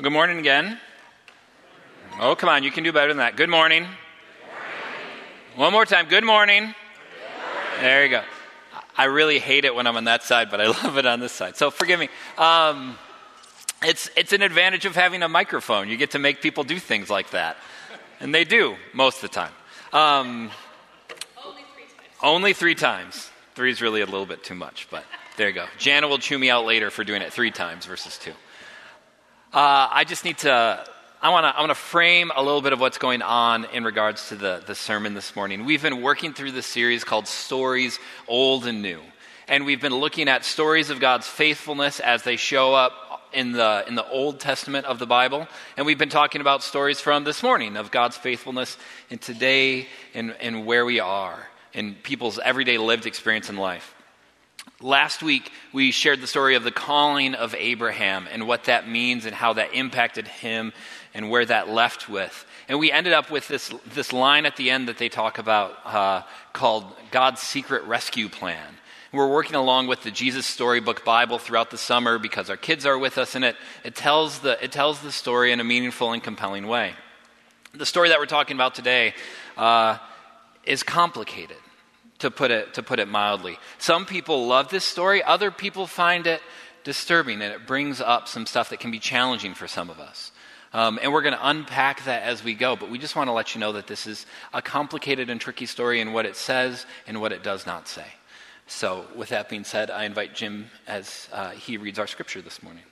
Good morning again. Oh, come on, you can do better than that. Good morning. One more time. Good morning. There you go. I really hate it when I'm on that side, but I love it on this side. So forgive me. Um, it's, it's an advantage of having a microphone. You get to make people do things like that. And they do most of the time. Um, only three times. Only three times. Three is really a little bit too much, but there you go. Jana will chew me out later for doing it three times versus two. Uh, I just need to. I want to I wanna frame a little bit of what's going on in regards to the, the sermon this morning. We've been working through this series called Stories Old and New. And we've been looking at stories of God's faithfulness as they show up in the, in the Old Testament of the Bible. And we've been talking about stories from this morning of God's faithfulness in today and, and where we are in people's everyday lived experience in life. Last week, we shared the story of the calling of Abraham and what that means and how that impacted him and where that left with. And we ended up with this, this line at the end that they talk about uh, called God's Secret Rescue Plan. We're working along with the Jesus Storybook Bible throughout the summer because our kids are with us, and it, it, tells the, it tells the story in a meaningful and compelling way. The story that we're talking about today uh, is complicated to put it, to put it mildly. Some people love this story, other people find it disturbing, and it brings up some stuff that can be challenging for some of us. Um, and we're going to unpack that as we go, but we just want to let you know that this is a complicated and tricky story in what it says and what it does not say. So, with that being said, I invite Jim as uh, he reads our scripture this morning.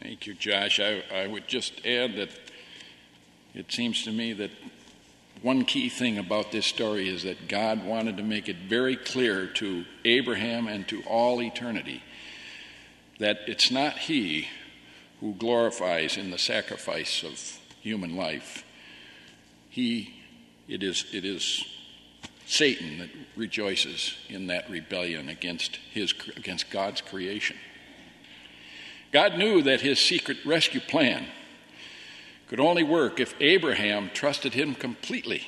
Thank you, Josh. I, I would just add that it seems to me that one key thing about this story is that God wanted to make it very clear to Abraham and to all eternity that it's not he who glorifies in the sacrifice of human life. He, it is, it is Satan that rejoices in that rebellion against, his, against God's creation. God knew that his secret rescue plan could only work if Abraham trusted him completely.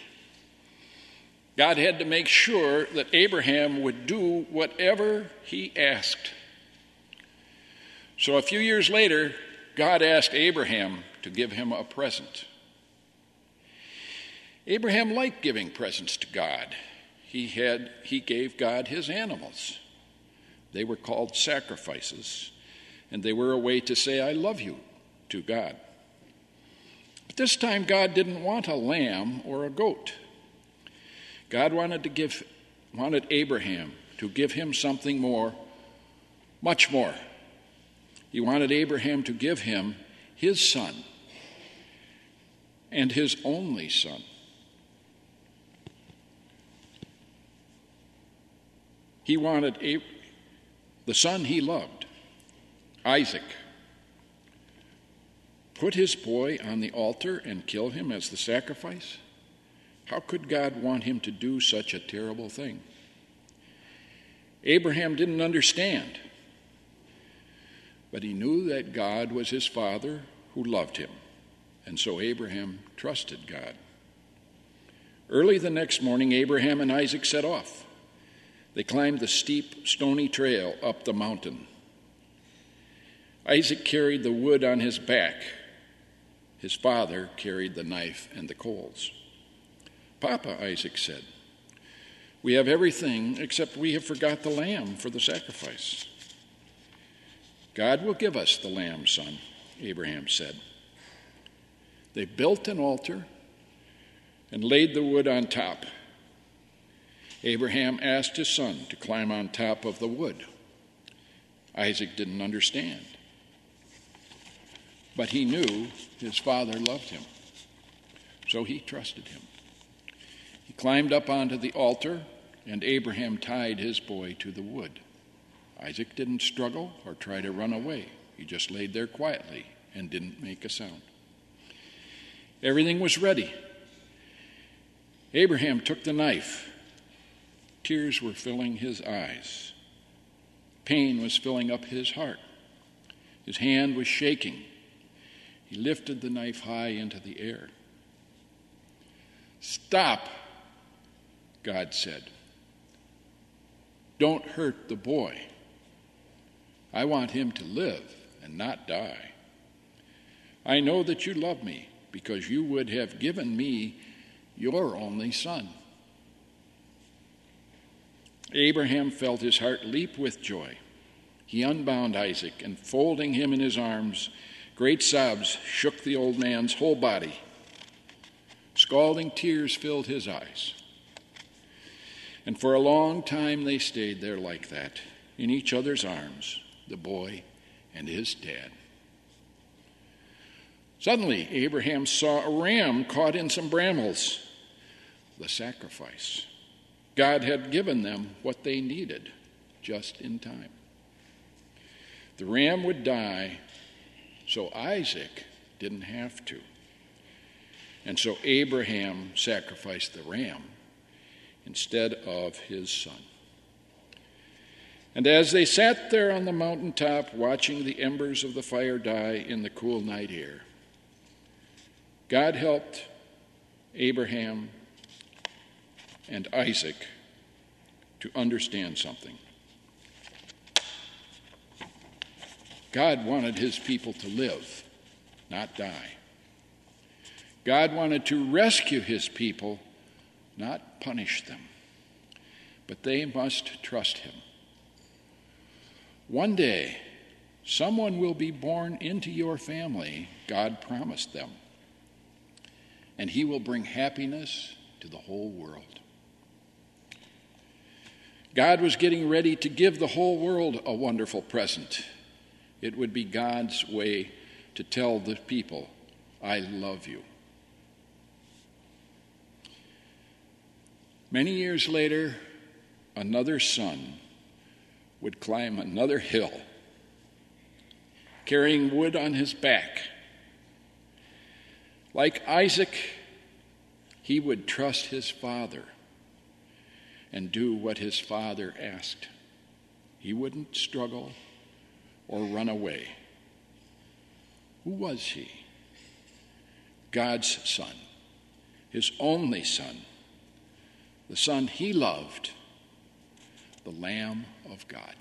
God had to make sure that Abraham would do whatever he asked. So a few years later, God asked Abraham to give him a present. Abraham liked giving presents to God. He had he gave God his animals. They were called sacrifices, and they were a way to say I love you to God. This time, God didn't want a lamb or a goat. God wanted to give, wanted Abraham to give him something more, much more. He wanted Abraham to give him his son and his only son. He wanted the son he loved, Isaac put his boy on the altar and kill him as the sacrifice? How could God want him to do such a terrible thing? Abraham didn't understand, but he knew that God was his father who loved him, and so Abraham trusted God. Early the next morning, Abraham and Isaac set off. They climbed the steep, stony trail up the mountain. Isaac carried the wood on his back his father carried the knife and the coals. Papa, Isaac said, we have everything except we have forgot the lamb for the sacrifice. God will give us the lamb, son, Abraham said. They built an altar and laid the wood on top. Abraham asked his son to climb on top of the wood. Isaac didn't understand. But he knew his father loved him, so he trusted him. He climbed up onto the altar, and Abraham tied his boy to the wood. Isaac didn't struggle or try to run away. He just laid there quietly and didn't make a sound. Everything was ready. Abraham took the knife. Tears were filling his eyes. Pain was filling up his heart. His hand was shaking. He lifted the knife high into the air. Stop, God said. Don't hurt the boy. I want him to live and not die. I know that you love me because you would have given me your only son. Abraham felt his heart leap with joy. He unbound Isaac, and folding him in his arms, great sobs shook the old man's whole body. Scalding tears filled his eyes. And for a long time they stayed there like that, in each other's arms, the boy and his dad. Suddenly, Abraham saw a ram caught in some brambles, the sacrifice. God had given them what they needed just in time. The ram would die, so Isaac didn't have to. And so Abraham sacrificed the ram instead of his son. And as they sat there on the mountaintop watching the embers of the fire die in the cool night air, God helped Abraham and Isaac to understand something. God wanted his people to live, not die. God wanted to rescue his people, not punish them. But they must trust him. One day, someone will be born into your family, God promised them, and he will bring happiness to the whole world. God was getting ready to give the whole world a wonderful present. It would be God's way to tell the people, I love you. Many years later, another son would climb another hill, carrying wood on his back. Like Isaac, he would trust his father and do what his father asked. He wouldn't struggle or run away. Who was he? God's son, his only son, the son he loved the Lamb of God.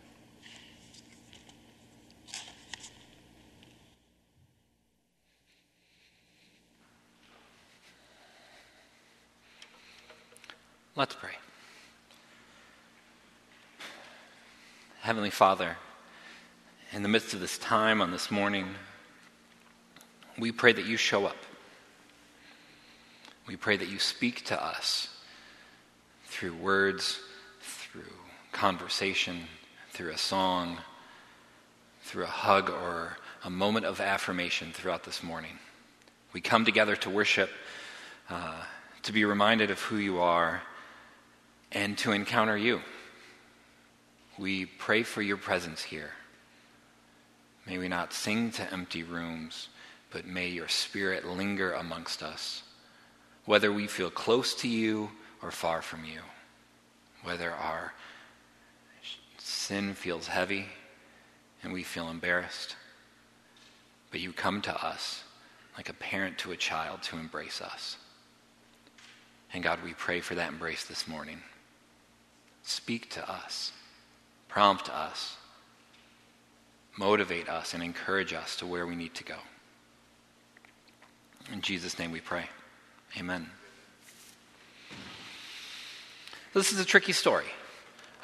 Let's pray. Heavenly Father, in the midst of this time on this morning, we pray that you show up. We pray that you speak to us through words, through conversation, through a song, through a hug, or a moment of affirmation throughout this morning. We come together to worship, uh, to be reminded of who you are, and to encounter you. We pray for your presence here. May we not sing to empty rooms, but may your spirit linger amongst us, whether we feel close to you or far from you, whether our sin feels heavy and we feel embarrassed. But you come to us like a parent to a child to embrace us. And God, we pray for that embrace this morning. Speak to us, prompt us, motivate us, and encourage us to where we need to go. In Jesus' name we pray. Amen. This is a tricky story.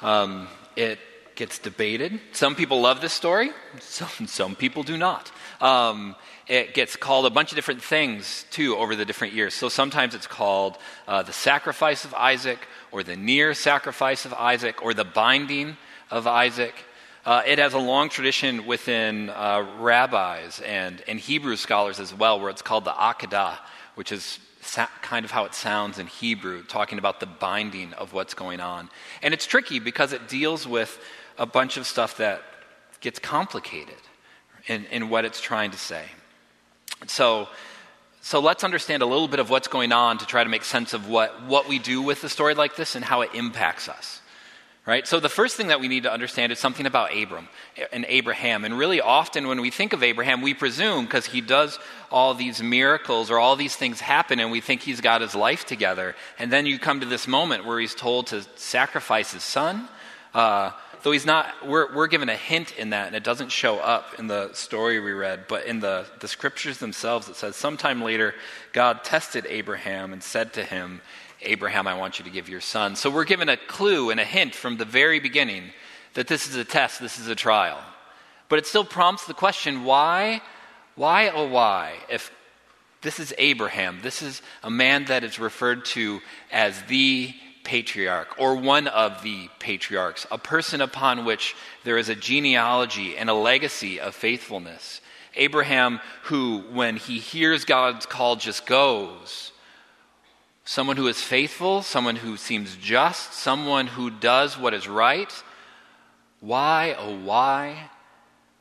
Um, it gets debated. Some people love this story, some, some people do not. Um, it gets called a bunch of different things too over the different years. So sometimes it's called uh, the sacrifice of Isaac, or the near sacrifice of Isaac, or the binding of Isaac. Uh, it has a long tradition within uh, rabbis and, and Hebrew scholars as well, where it's called the Akedah, which is sa- kind of how it sounds in Hebrew, talking about the binding of what's going on. And it's tricky because it deals with a bunch of stuff that gets complicated in, in what it's trying to say. So, so let's understand a little bit of what's going on to try to make sense of what, what we do with a story like this and how it impacts us. Right? So the first thing that we need to understand is something about Abram and Abraham. And really often when we think of Abraham, we presume because he does all these miracles or all these things happen and we think he's got his life together. And then you come to this moment where he's told to sacrifice his son. Uh, though he's not, we're, we're given a hint in that, and it doesn't show up in the story we read, but in the, the scriptures themselves, it says, Sometime later, God tested Abraham and said to him, Abraham, I want you to give your son. So we're given a clue and a hint from the very beginning that this is a test, this is a trial. But it still prompts the question why, why, oh, why? If this is Abraham, this is a man that is referred to as the patriarch or one of the patriarchs, a person upon which there is a genealogy and a legacy of faithfulness. Abraham, who, when he hears God's call, just goes. Someone who is faithful, someone who seems just, someone who does what is right. Why, oh, why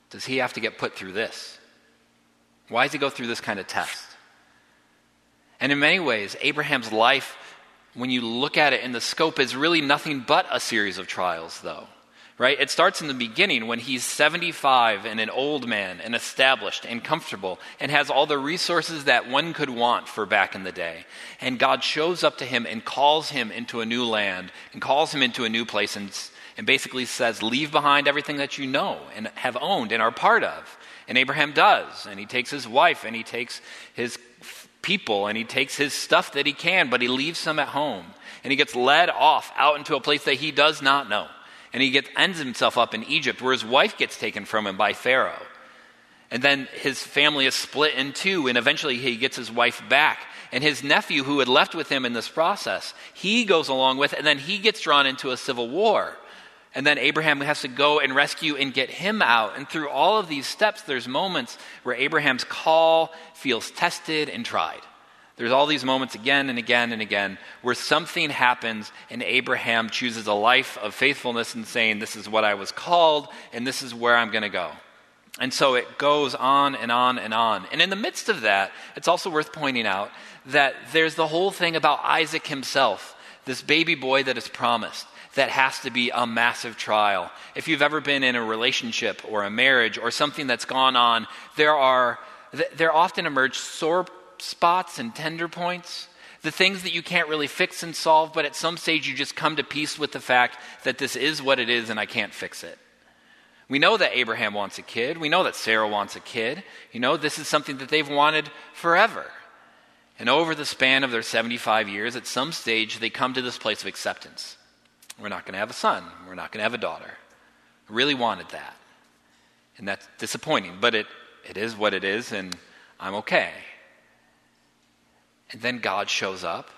does he have to get put through this? Why does he go through this kind of test? And in many ways, Abraham's life when you look at it in the scope, is really nothing but a series of trials, though. Right? It starts in the beginning when he's 75 and an old man and established and comfortable and has all the resources that one could want for back in the day. And God shows up to him and calls him into a new land and calls him into a new place and, and basically says, Leave behind everything that you know and have owned and are part of. And Abraham does. And he takes his wife and he takes his people and he takes his stuff that he can, but he leaves some at home. And he gets led off out into a place that he does not know. And he gets, ends himself up in Egypt, where his wife gets taken from him by Pharaoh. And then his family is split in two, and eventually he gets his wife back. And his nephew, who had left with him in this process, he goes along with, and then he gets drawn into a civil war. And then Abraham has to go and rescue and get him out. And through all of these steps, there's moments where Abraham's call feels tested and tried. There's all these moments again and again and again where something happens and Abraham chooses a life of faithfulness and saying, This is what I was called and this is where I'm going to go. And so it goes on and on and on. And in the midst of that, it's also worth pointing out that there's the whole thing about Isaac himself, this baby boy that is promised that has to be a massive trial. If you've ever been in a relationship or a marriage or something that's gone on, there are there often emerge sore spots and tender points. The things that you can't really fix and solve, but at some stage you just come to peace with the fact that this is what it is and I can't fix it. We know that Abraham wants a kid. We know that Sarah wants a kid. You know, this is something that they've wanted forever. And over the span of their 75 years, at some stage, they come to this place of acceptance. We're not going to have a son. We're not going to have a daughter. I really wanted that. And that's disappointing, but it, it is what it is, and I'm okay. And then God shows up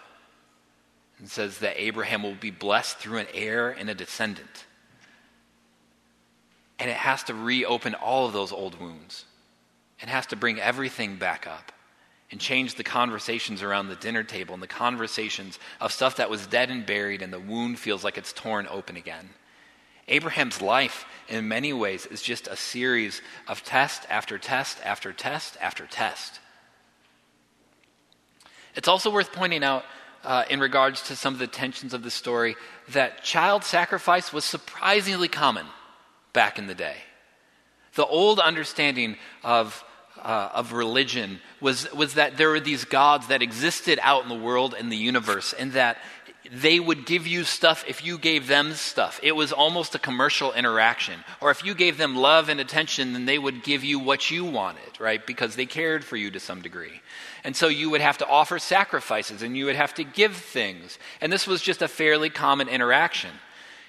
and says that Abraham will be blessed through an heir and a descendant. And it has to reopen all of those old wounds. It has to bring everything back up and change the conversations around the dinner table and the conversations of stuff that was dead and buried and the wound feels like it's torn open again. Abraham's life, in many ways, is just a series of test after test after test after test. It's also worth pointing out, uh, in regards to some of the tensions of the story, that child sacrifice was surprisingly common back in the day. The old understanding of uh, of religion was, was that there were these gods that existed out in the world and the universe, and that they would give you stuff if you gave them stuff. It was almost a commercial interaction. Or if you gave them love and attention, then they would give you what you wanted, right? Because they cared for you to some degree. And so you would have to offer sacrifices and you would have to give things. And this was just a fairly common interaction.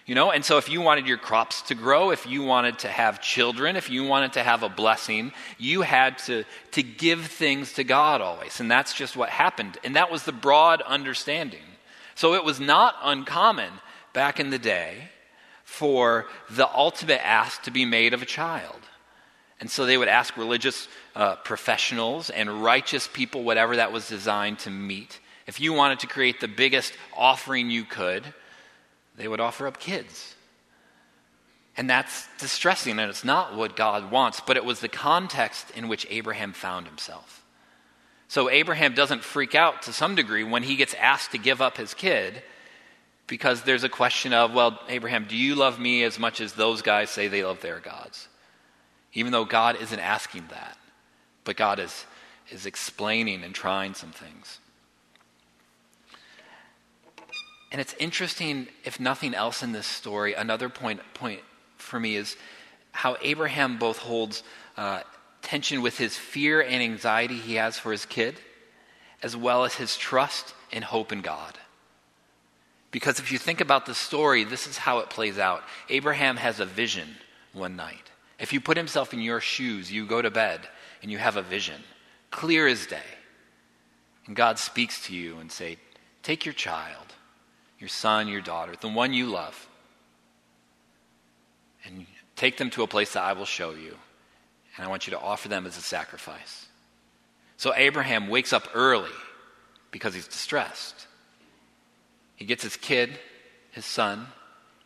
You know, and so if you wanted your crops to grow, if you wanted to have children, if you wanted to have a blessing, you had to, to give things to God always. And that's just what happened. And that was the broad understanding. So it was not uncommon back in the day for the ultimate ask to be made of a child. And so they would ask religious uh, professionals and righteous people whatever that was designed to meet. If you wanted to create the biggest offering you could, they would offer up kids. And that's distressing, and it's not what God wants, but it was the context in which Abraham found himself. So Abraham doesn't freak out to some degree when he gets asked to give up his kid because there's a question of, well, Abraham, do you love me as much as those guys say they love their gods? Even though God isn't asking that, but God is, is explaining and trying some things. And it's interesting, if nothing else in this story, another point, point for me is how Abraham both holds uh, tension with his fear and anxiety he has for his kid, as well as his trust and hope in God. Because if you think about the story, this is how it plays out. Abraham has a vision one night. If you put himself in your shoes, you go to bed and you have a vision, clear as day. And God speaks to you and say, "Take your child, your son, your daughter, the one you love, and take them to a place that I will show you, and I want you to offer them as a sacrifice." So Abraham wakes up early because he's distressed. He gets his kid, his son,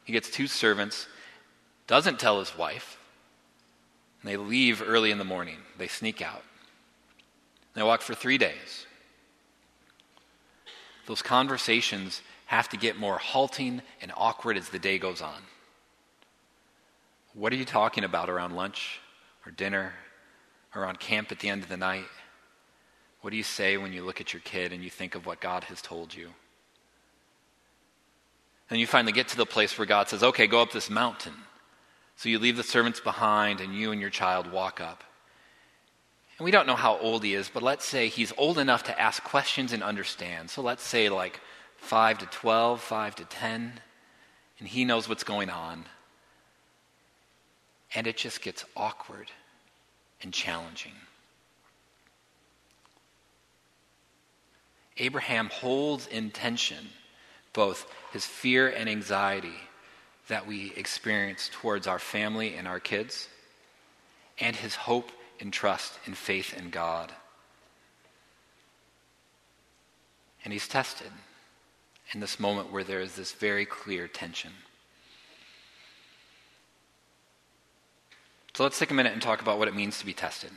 he gets two servants, doesn't tell his wife, and they leave early in the morning. They sneak out. They walk for three days. Those conversations have to get more halting and awkward as the day goes on. What are you talking about around lunch or dinner or on camp at the end of the night? What do you say when you look at your kid and you think of what God has told you? And you finally get to the place where God says, okay, go up this mountain. So you leave the servants behind and you and your child walk up. And we don't know how old he is, but let's say he's old enough to ask questions and understand. So let's say like 5 to 12, 5 to 10, and he knows what's going on. And it just gets awkward and challenging. Abraham holds in tension both his fear and anxiety that we experience towards our family and our kids, and his hope and trust and faith in God. And he's tested in this moment where there is this very clear tension. So let's take a minute and talk about what it means to be tested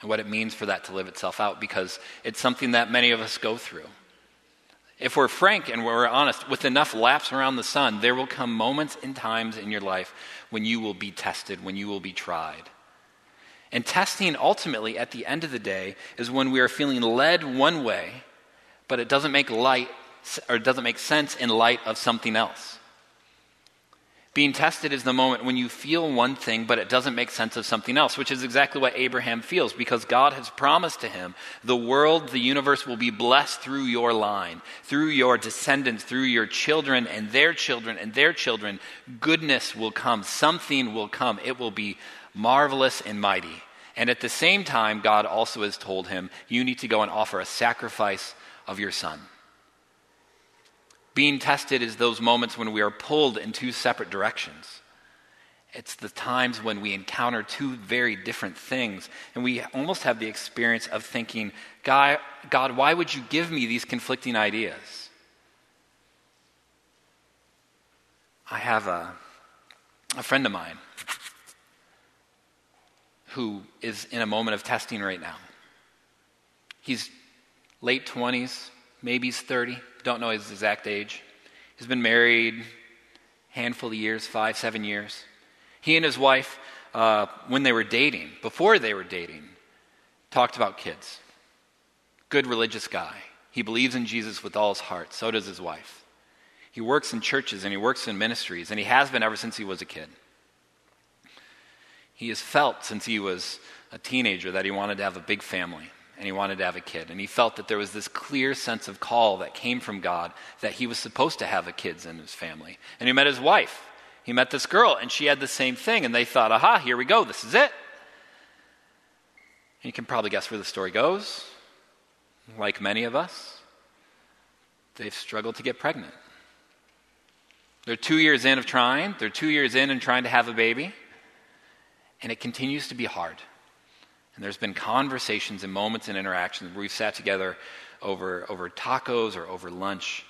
and what it means for that to live itself out because it's something that many of us go through. If we're frank and we're honest, with enough laps around the sun, there will come moments and times in your life when you will be tested, when you will be tried. And testing, ultimately, at the end of the day, is when we are feeling led one way, but it doesn't make light or it doesn't make sense in light of something else. Being tested is the moment when you feel one thing, but it doesn't make sense of something else, which is exactly what Abraham feels because God has promised to him the world, the universe will be blessed through your line, through your descendants, through your children and their children and their children. Goodness will come, something will come. It will be marvelous and mighty. And at the same time, God also has told him, You need to go and offer a sacrifice of your son. Being tested is those moments when we are pulled in two separate directions. It's the times when we encounter two very different things. And we almost have the experience of thinking, God, God why would you give me these conflicting ideas? I have a, a friend of mine who is in a moment of testing right now. He's late 20s, maybe he's 30. Don't know his exact age. He's been married handful of years, five, seven years. He and his wife, uh, when they were dating, before they were dating, talked about kids. Good religious guy. He believes in Jesus with all his heart. So does his wife. He works in churches and he works in ministries, and he has been ever since he was a kid. He has felt since he was a teenager that he wanted to have a big family and he wanted to have a kid. And he felt that there was this clear sense of call that came from God that he was supposed to have a kids in his family. And he met his wife. He met this girl, and she had the same thing. And they thought, aha, here we go. This is it. And you can probably guess where the story goes. Like many of us, they've struggled to get pregnant. They're two years in of trying, they're two years in and trying to have a baby, and it continues to be hard. And there's been conversations and moments and interactions where we've sat together over, over tacos or over lunch,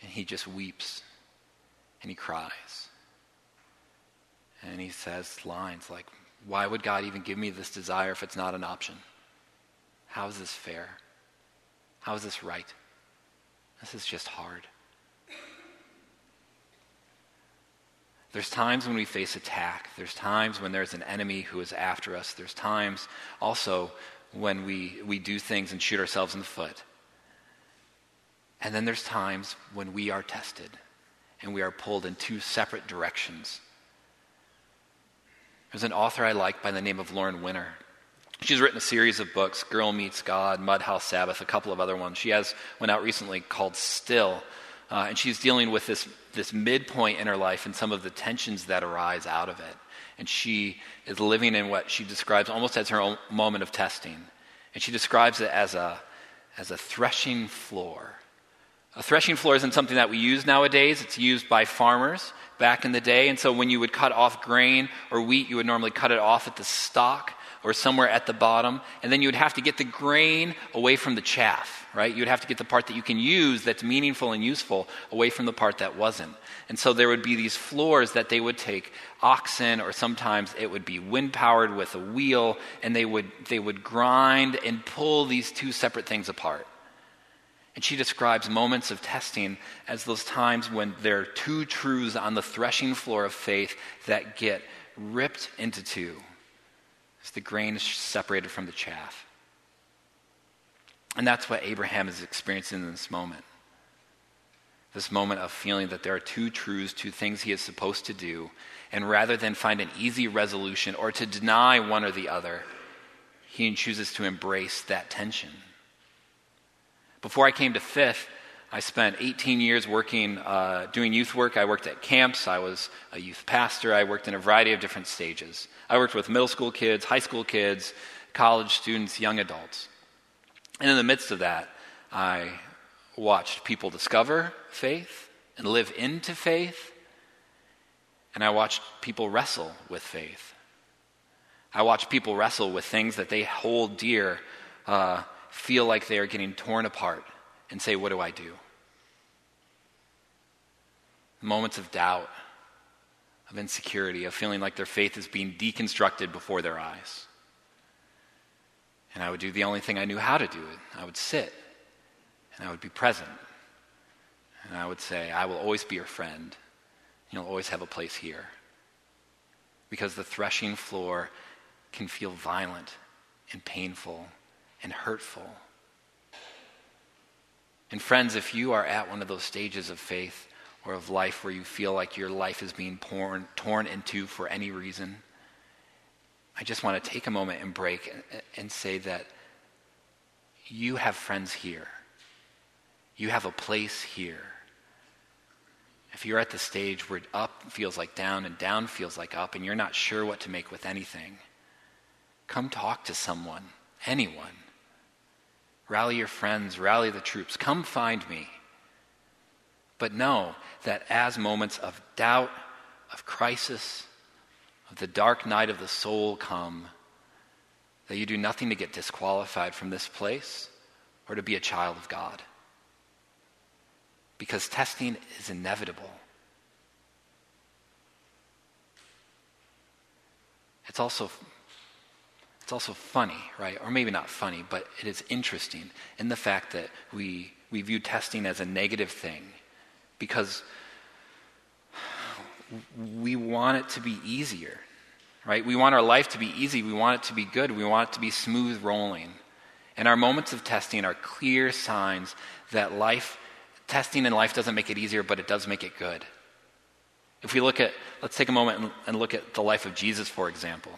and he just weeps and he cries. And he says lines like, Why would God even give me this desire if it's not an option? How is this fair? How is this right? This is just hard. There's times when we face attack. There's times when there's an enemy who is after us. There's times also when we, we do things and shoot ourselves in the foot. And then there's times when we are tested and we are pulled in two separate directions. There's an author I like by the name of Lauren Winner. She's written a series of books Girl Meets God, Mudhouse Sabbath, a couple of other ones. She has one out recently called Still. Uh, and she's dealing with this, this midpoint in her life and some of the tensions that arise out of it. And she is living in what she describes almost as her own moment of testing. And she describes it as a, as a threshing floor. A threshing floor isn't something that we use nowadays. It's used by farmers back in the day. And so when you would cut off grain or wheat, you would normally cut it off at the stalk or somewhere at the bottom. And then you would have to get the grain away from the chaff, right? You would have to get the part that you can use that's meaningful and useful away from the part that wasn't. And so there would be these floors that they would take oxen, or sometimes it would be wind powered with a wheel, and they would, they would grind and pull these two separate things apart. And she describes moments of testing as those times when there are two truths on the threshing floor of faith that get ripped into two as the grain is separated from the chaff. And that's what Abraham is experiencing in this moment. This moment of feeling that there are two truths, two things he is supposed to do, and rather than find an easy resolution or to deny one or the other, he chooses to embrace that tension. Before I came to Fifth, I spent 18 years working, uh, doing youth work. I worked at camps. I was a youth pastor. I worked in a variety of different stages. I worked with middle school kids, high school kids, college students, young adults. And in the midst of that, I watched people discover faith and live into faith. And I watched people wrestle with faith. I watched people wrestle with things that they hold dear uh, feel like they are getting torn apart and say, What do I do? Moments of doubt, of insecurity, of feeling like their faith is being deconstructed before their eyes. And I would do the only thing I knew how to do it. I would sit and I would be present. And I would say, I will always be your friend. You'll always have a place here. Because the threshing floor can feel violent and painful and hurtful. And friends, if you are at one of those stages of faith or of life where you feel like your life is being torn, torn into for any reason, I just want to take a moment and break and say that you have friends here. You have a place here. If you're at the stage where up feels like down and down feels like up and you're not sure what to make with anything, come talk to someone, anyone. Rally your friends, rally the troops. Come find me. But know that as moments of doubt, of crisis, of the dark night of the soul come, that you do nothing to get disqualified from this place or to be a child of God. Because testing is inevitable. It's also it's also funny, right? Or maybe not funny, but it is interesting in the fact that we, we view testing as a negative thing because we want it to be easier, right? We want our life to be easy. We want it to be good. We want it to be smooth rolling. And our moments of testing are clear signs that life, testing in life doesn't make it easier, but it does make it good. If we look at, let's take a moment and, and look at the life of Jesus, for example.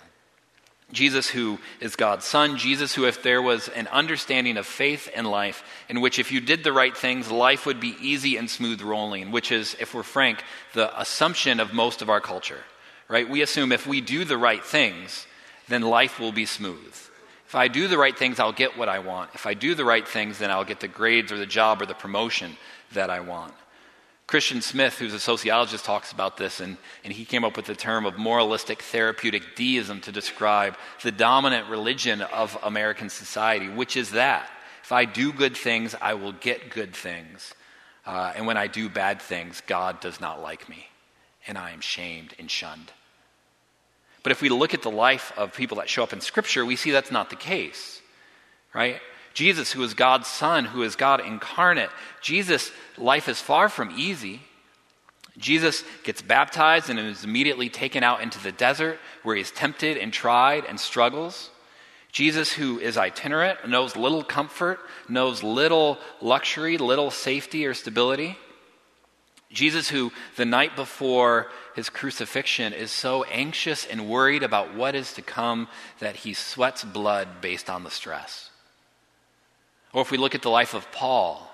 Jesus, who is God's Son, Jesus, who, if there was an understanding of faith and life, in which if you did the right things, life would be easy and smooth rolling, which is, if we're frank, the assumption of most of our culture, right? We assume if we do the right things, then life will be smooth. If I do the right things, I'll get what I want. If I do the right things, then I'll get the grades or the job or the promotion that I want. Christian Smith, who's a sociologist, talks about this, and, and he came up with the term of moralistic therapeutic deism to describe the dominant religion of American society, which is that if I do good things, I will get good things. Uh, and when I do bad things, God does not like me, and I am shamed and shunned. But if we look at the life of people that show up in Scripture, we see that's not the case, right? Jesus, who is God's Son, who is God incarnate, Jesus' life is far from easy. Jesus gets baptized and is immediately taken out into the desert where he is tempted and tried and struggles. Jesus, who is itinerant, knows little comfort, knows little luxury, little safety or stability. Jesus, who the night before his crucifixion is so anxious and worried about what is to come that he sweats blood based on the stress. Or if we look at the life of Paul,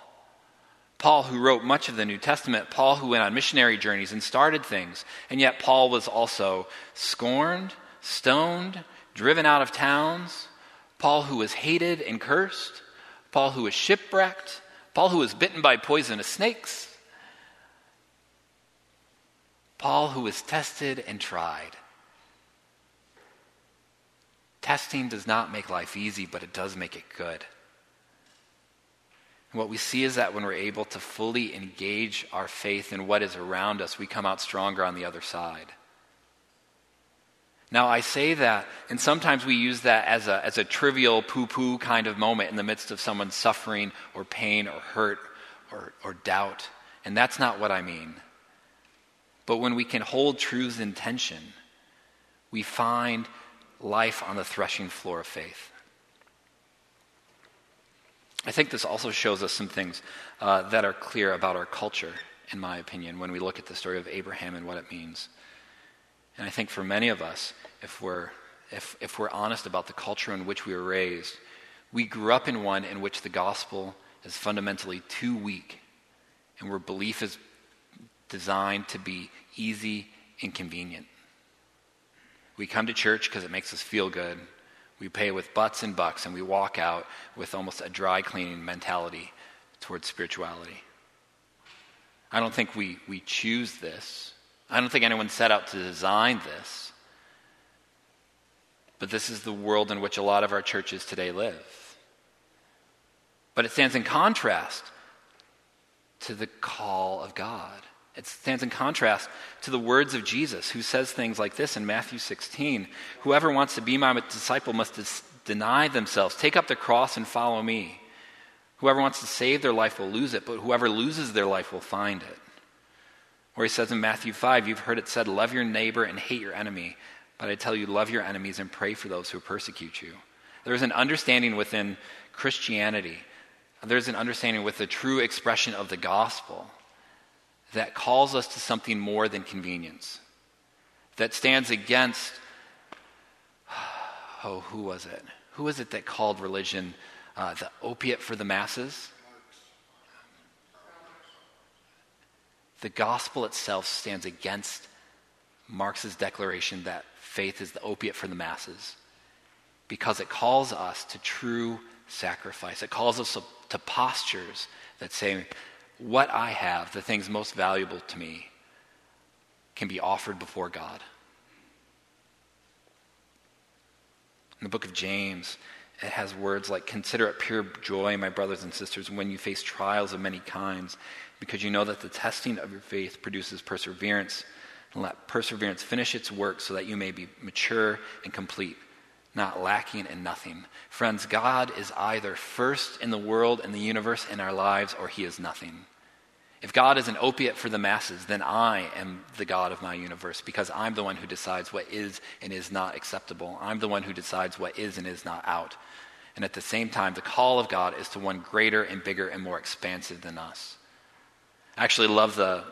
Paul, who wrote much of the New Testament, Paul, who went on missionary journeys and started things, and yet Paul was also scorned, stoned, driven out of towns, Paul, who was hated and cursed, Paul, who was shipwrecked, Paul, who was bitten by poisonous snakes. Paul, who was tested and tried. Testing does not make life easy, but it does make it good. And what we see is that when we're able to fully engage our faith in what is around us, we come out stronger on the other side. Now, I say that, and sometimes we use that as a, as a trivial poo poo kind of moment in the midst of someone's suffering or pain or hurt or, or doubt. And that's not what I mean. But when we can hold truths in tension, we find life on the threshing floor of faith. I think this also shows us some things uh, that are clear about our culture, in my opinion, when we look at the story of Abraham and what it means. And I think for many of us, if we're, if, if we're honest about the culture in which we were raised, we grew up in one in which the gospel is fundamentally too weak and where belief is designed to be easy and convenient. We come to church because it makes us feel good. We pay with butts and bucks, and we walk out with almost a dry cleaning mentality towards spirituality. I don't think we, we choose this. I don't think anyone set out to design this. But this is the world in which a lot of our churches today live. But it stands in contrast to the call of God. It stands in contrast to the words of Jesus, who says things like this in Matthew 16 Whoever wants to be my disciple must dis- deny themselves, take up the cross, and follow me. Whoever wants to save their life will lose it, but whoever loses their life will find it. Or he says in Matthew 5, You've heard it said, Love your neighbor and hate your enemy. But I tell you, love your enemies and pray for those who persecute you. There's an understanding within Christianity, there's an understanding with the true expression of the gospel that calls us to something more than convenience, that stands against, oh, who was it? Who was it that called religion uh, the opiate for the masses? The gospel itself stands against Marx's declaration that faith is the opiate for the masses because it calls us to true sacrifice. It calls us to postures that say, what I have, the things most valuable to me, can be offered before God. In the book of James, it has words like, Consider it pure joy, my brothers and sisters, when you face trials of many kinds, because you know that the testing of your faith produces perseverance. And let perseverance finish its work so that you may be mature and complete, not lacking in nothing. Friends, God is either first in the world and the universe in our lives, or he is nothing. If God is an opiate for the masses, then I am the God of my universe because I'm the one who decides what is and is not acceptable. I'm the one who decides what is and is not out. And at the same time, the call of God is to one greater and bigger and more expansive than us. I actually love the,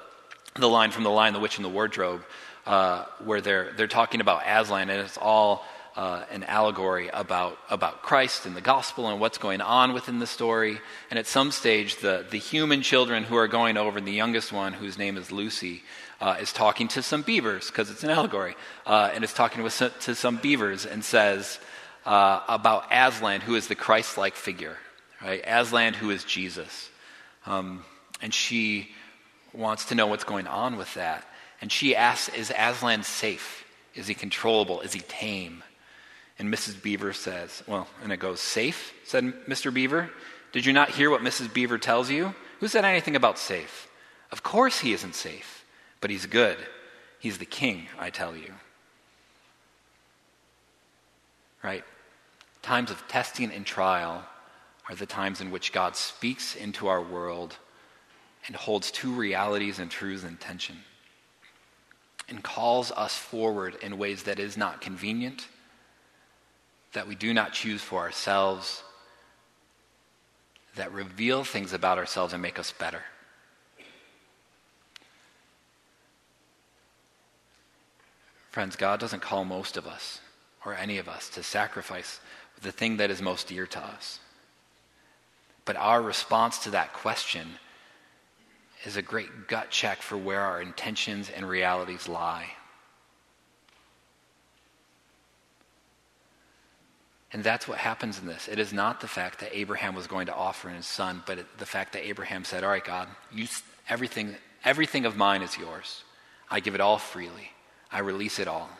the line from The Lion, the Witch, and the Wardrobe, uh, where they're, they're talking about Aslan, and it's all uh, an allegory about, about Christ and the gospel and what's going on within the story. And at some stage, the, the human children who are going over, and the youngest one, whose name is Lucy, uh, is talking to some beavers, because it's an allegory, uh, and is talking with to some beavers and says uh, about Aslan, who is the Christ like figure, right? Aslan, who is Jesus. Um, and she wants to know what's going on with that. And she asks, Is Aslan safe? Is he controllable? Is he tame? And Mrs. Beaver says, Well, and it goes, Safe? said Mr. Beaver. Did you not hear what Mrs. Beaver tells you? Who said anything about safe? Of course he isn't safe, but he's good. He's the king, I tell you. Right? Times of testing and trial are the times in which God speaks into our world and holds two realities and truths in tension and calls us forward in ways that is not convenient that we do not choose for ourselves, that reveal things about ourselves and make us better. Friends, God doesn't call most of us or any of us to sacrifice the thing that is most dear to us. But our response to that question is a great gut check for where our intentions and realities lie. And that's what happens in this. It is not the fact that Abraham was going to offer his son, but the fact that Abraham said, All right, God, you, everything, everything of mine is yours. I give it all freely, I release it all.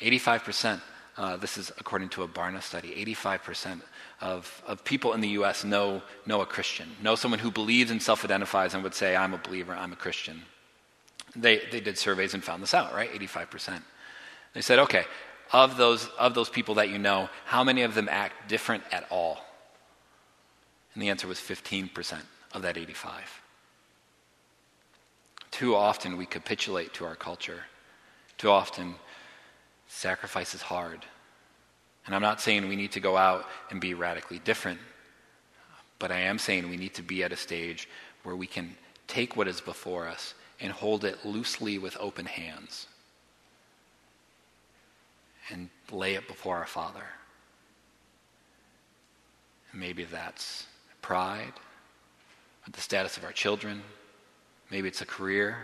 85%, uh, this is according to a Barna study, 85% of, of people in the U.S. know, know a Christian, know someone who believes and self identifies and would say, I'm a believer, I'm a Christian. They, they did surveys and found this out, right? 85%. They said, okay, of those, of those people that you know, how many of them act different at all? And the answer was 15% of that 85. Too often we capitulate to our culture. Too often sacrifice is hard. And I'm not saying we need to go out and be radically different, but I am saying we need to be at a stage where we can take what is before us and hold it loosely with open hands and lay it before our Father. Maybe that's pride, the status of our children, maybe it's a career,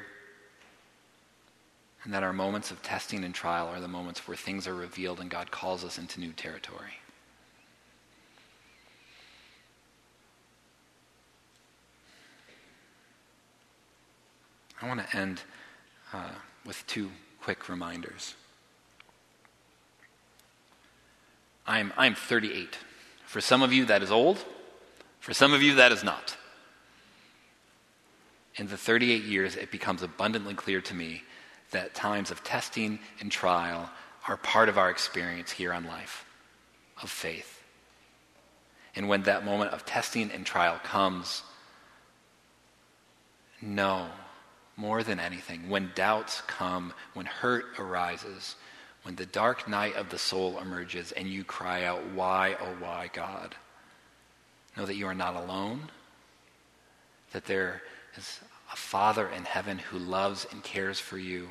and that our moments of testing and trial are the moments where things are revealed and God calls us into new territory. I want to end uh, with two quick reminders. I'm, I'm 38. For some of you, that is old. For some of you, that is not. In the 38 years, it becomes abundantly clear to me that times of testing and trial are part of our experience here on life of faith. And when that moment of testing and trial comes, know more than anything, when doubts come, when hurt arises, when the dark night of the soul emerges and you cry out, Why, oh, why, God? Know that you are not alone, that there is a Father in heaven who loves and cares for you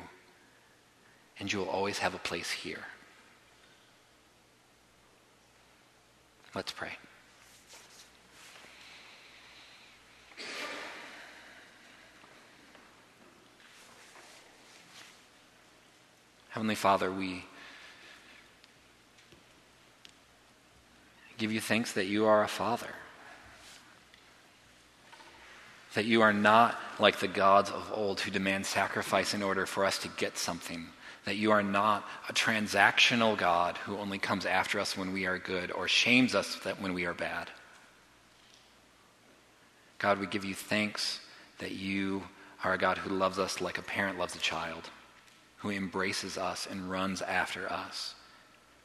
and you will always have a place here. Let's pray. Heavenly Father, we give you thanks that you are a father. That you are not like the gods of old who demand sacrifice in order for us to get something that you are not a transactional God who only comes after us when we are good or shames us that when we are bad. God, we give you thanks that you are a God who loves us like a parent loves a child, who embraces us and runs after us,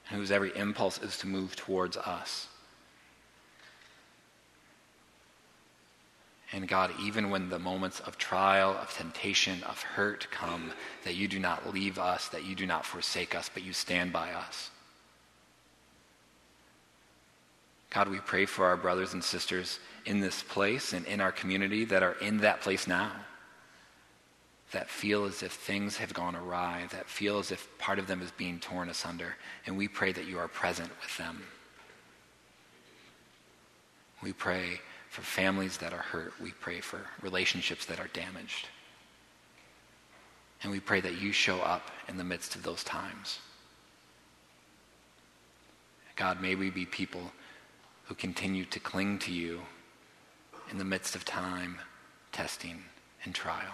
and whose every impulse is to move towards us. And God, even when the moments of trial, of temptation, of hurt come, that you do not leave us, that you do not forsake us, but you stand by us. God, we pray for our brothers and sisters in this place and in our community that are in that place now, that feel as if things have gone awry, that feel as if part of them is being torn asunder. And we pray that you are present with them. We pray for families that are hurt. We pray for relationships that are damaged. And we pray that you show up in the midst of those times. God, may we be people who continue to cling to you in the midst of time, testing, and trial.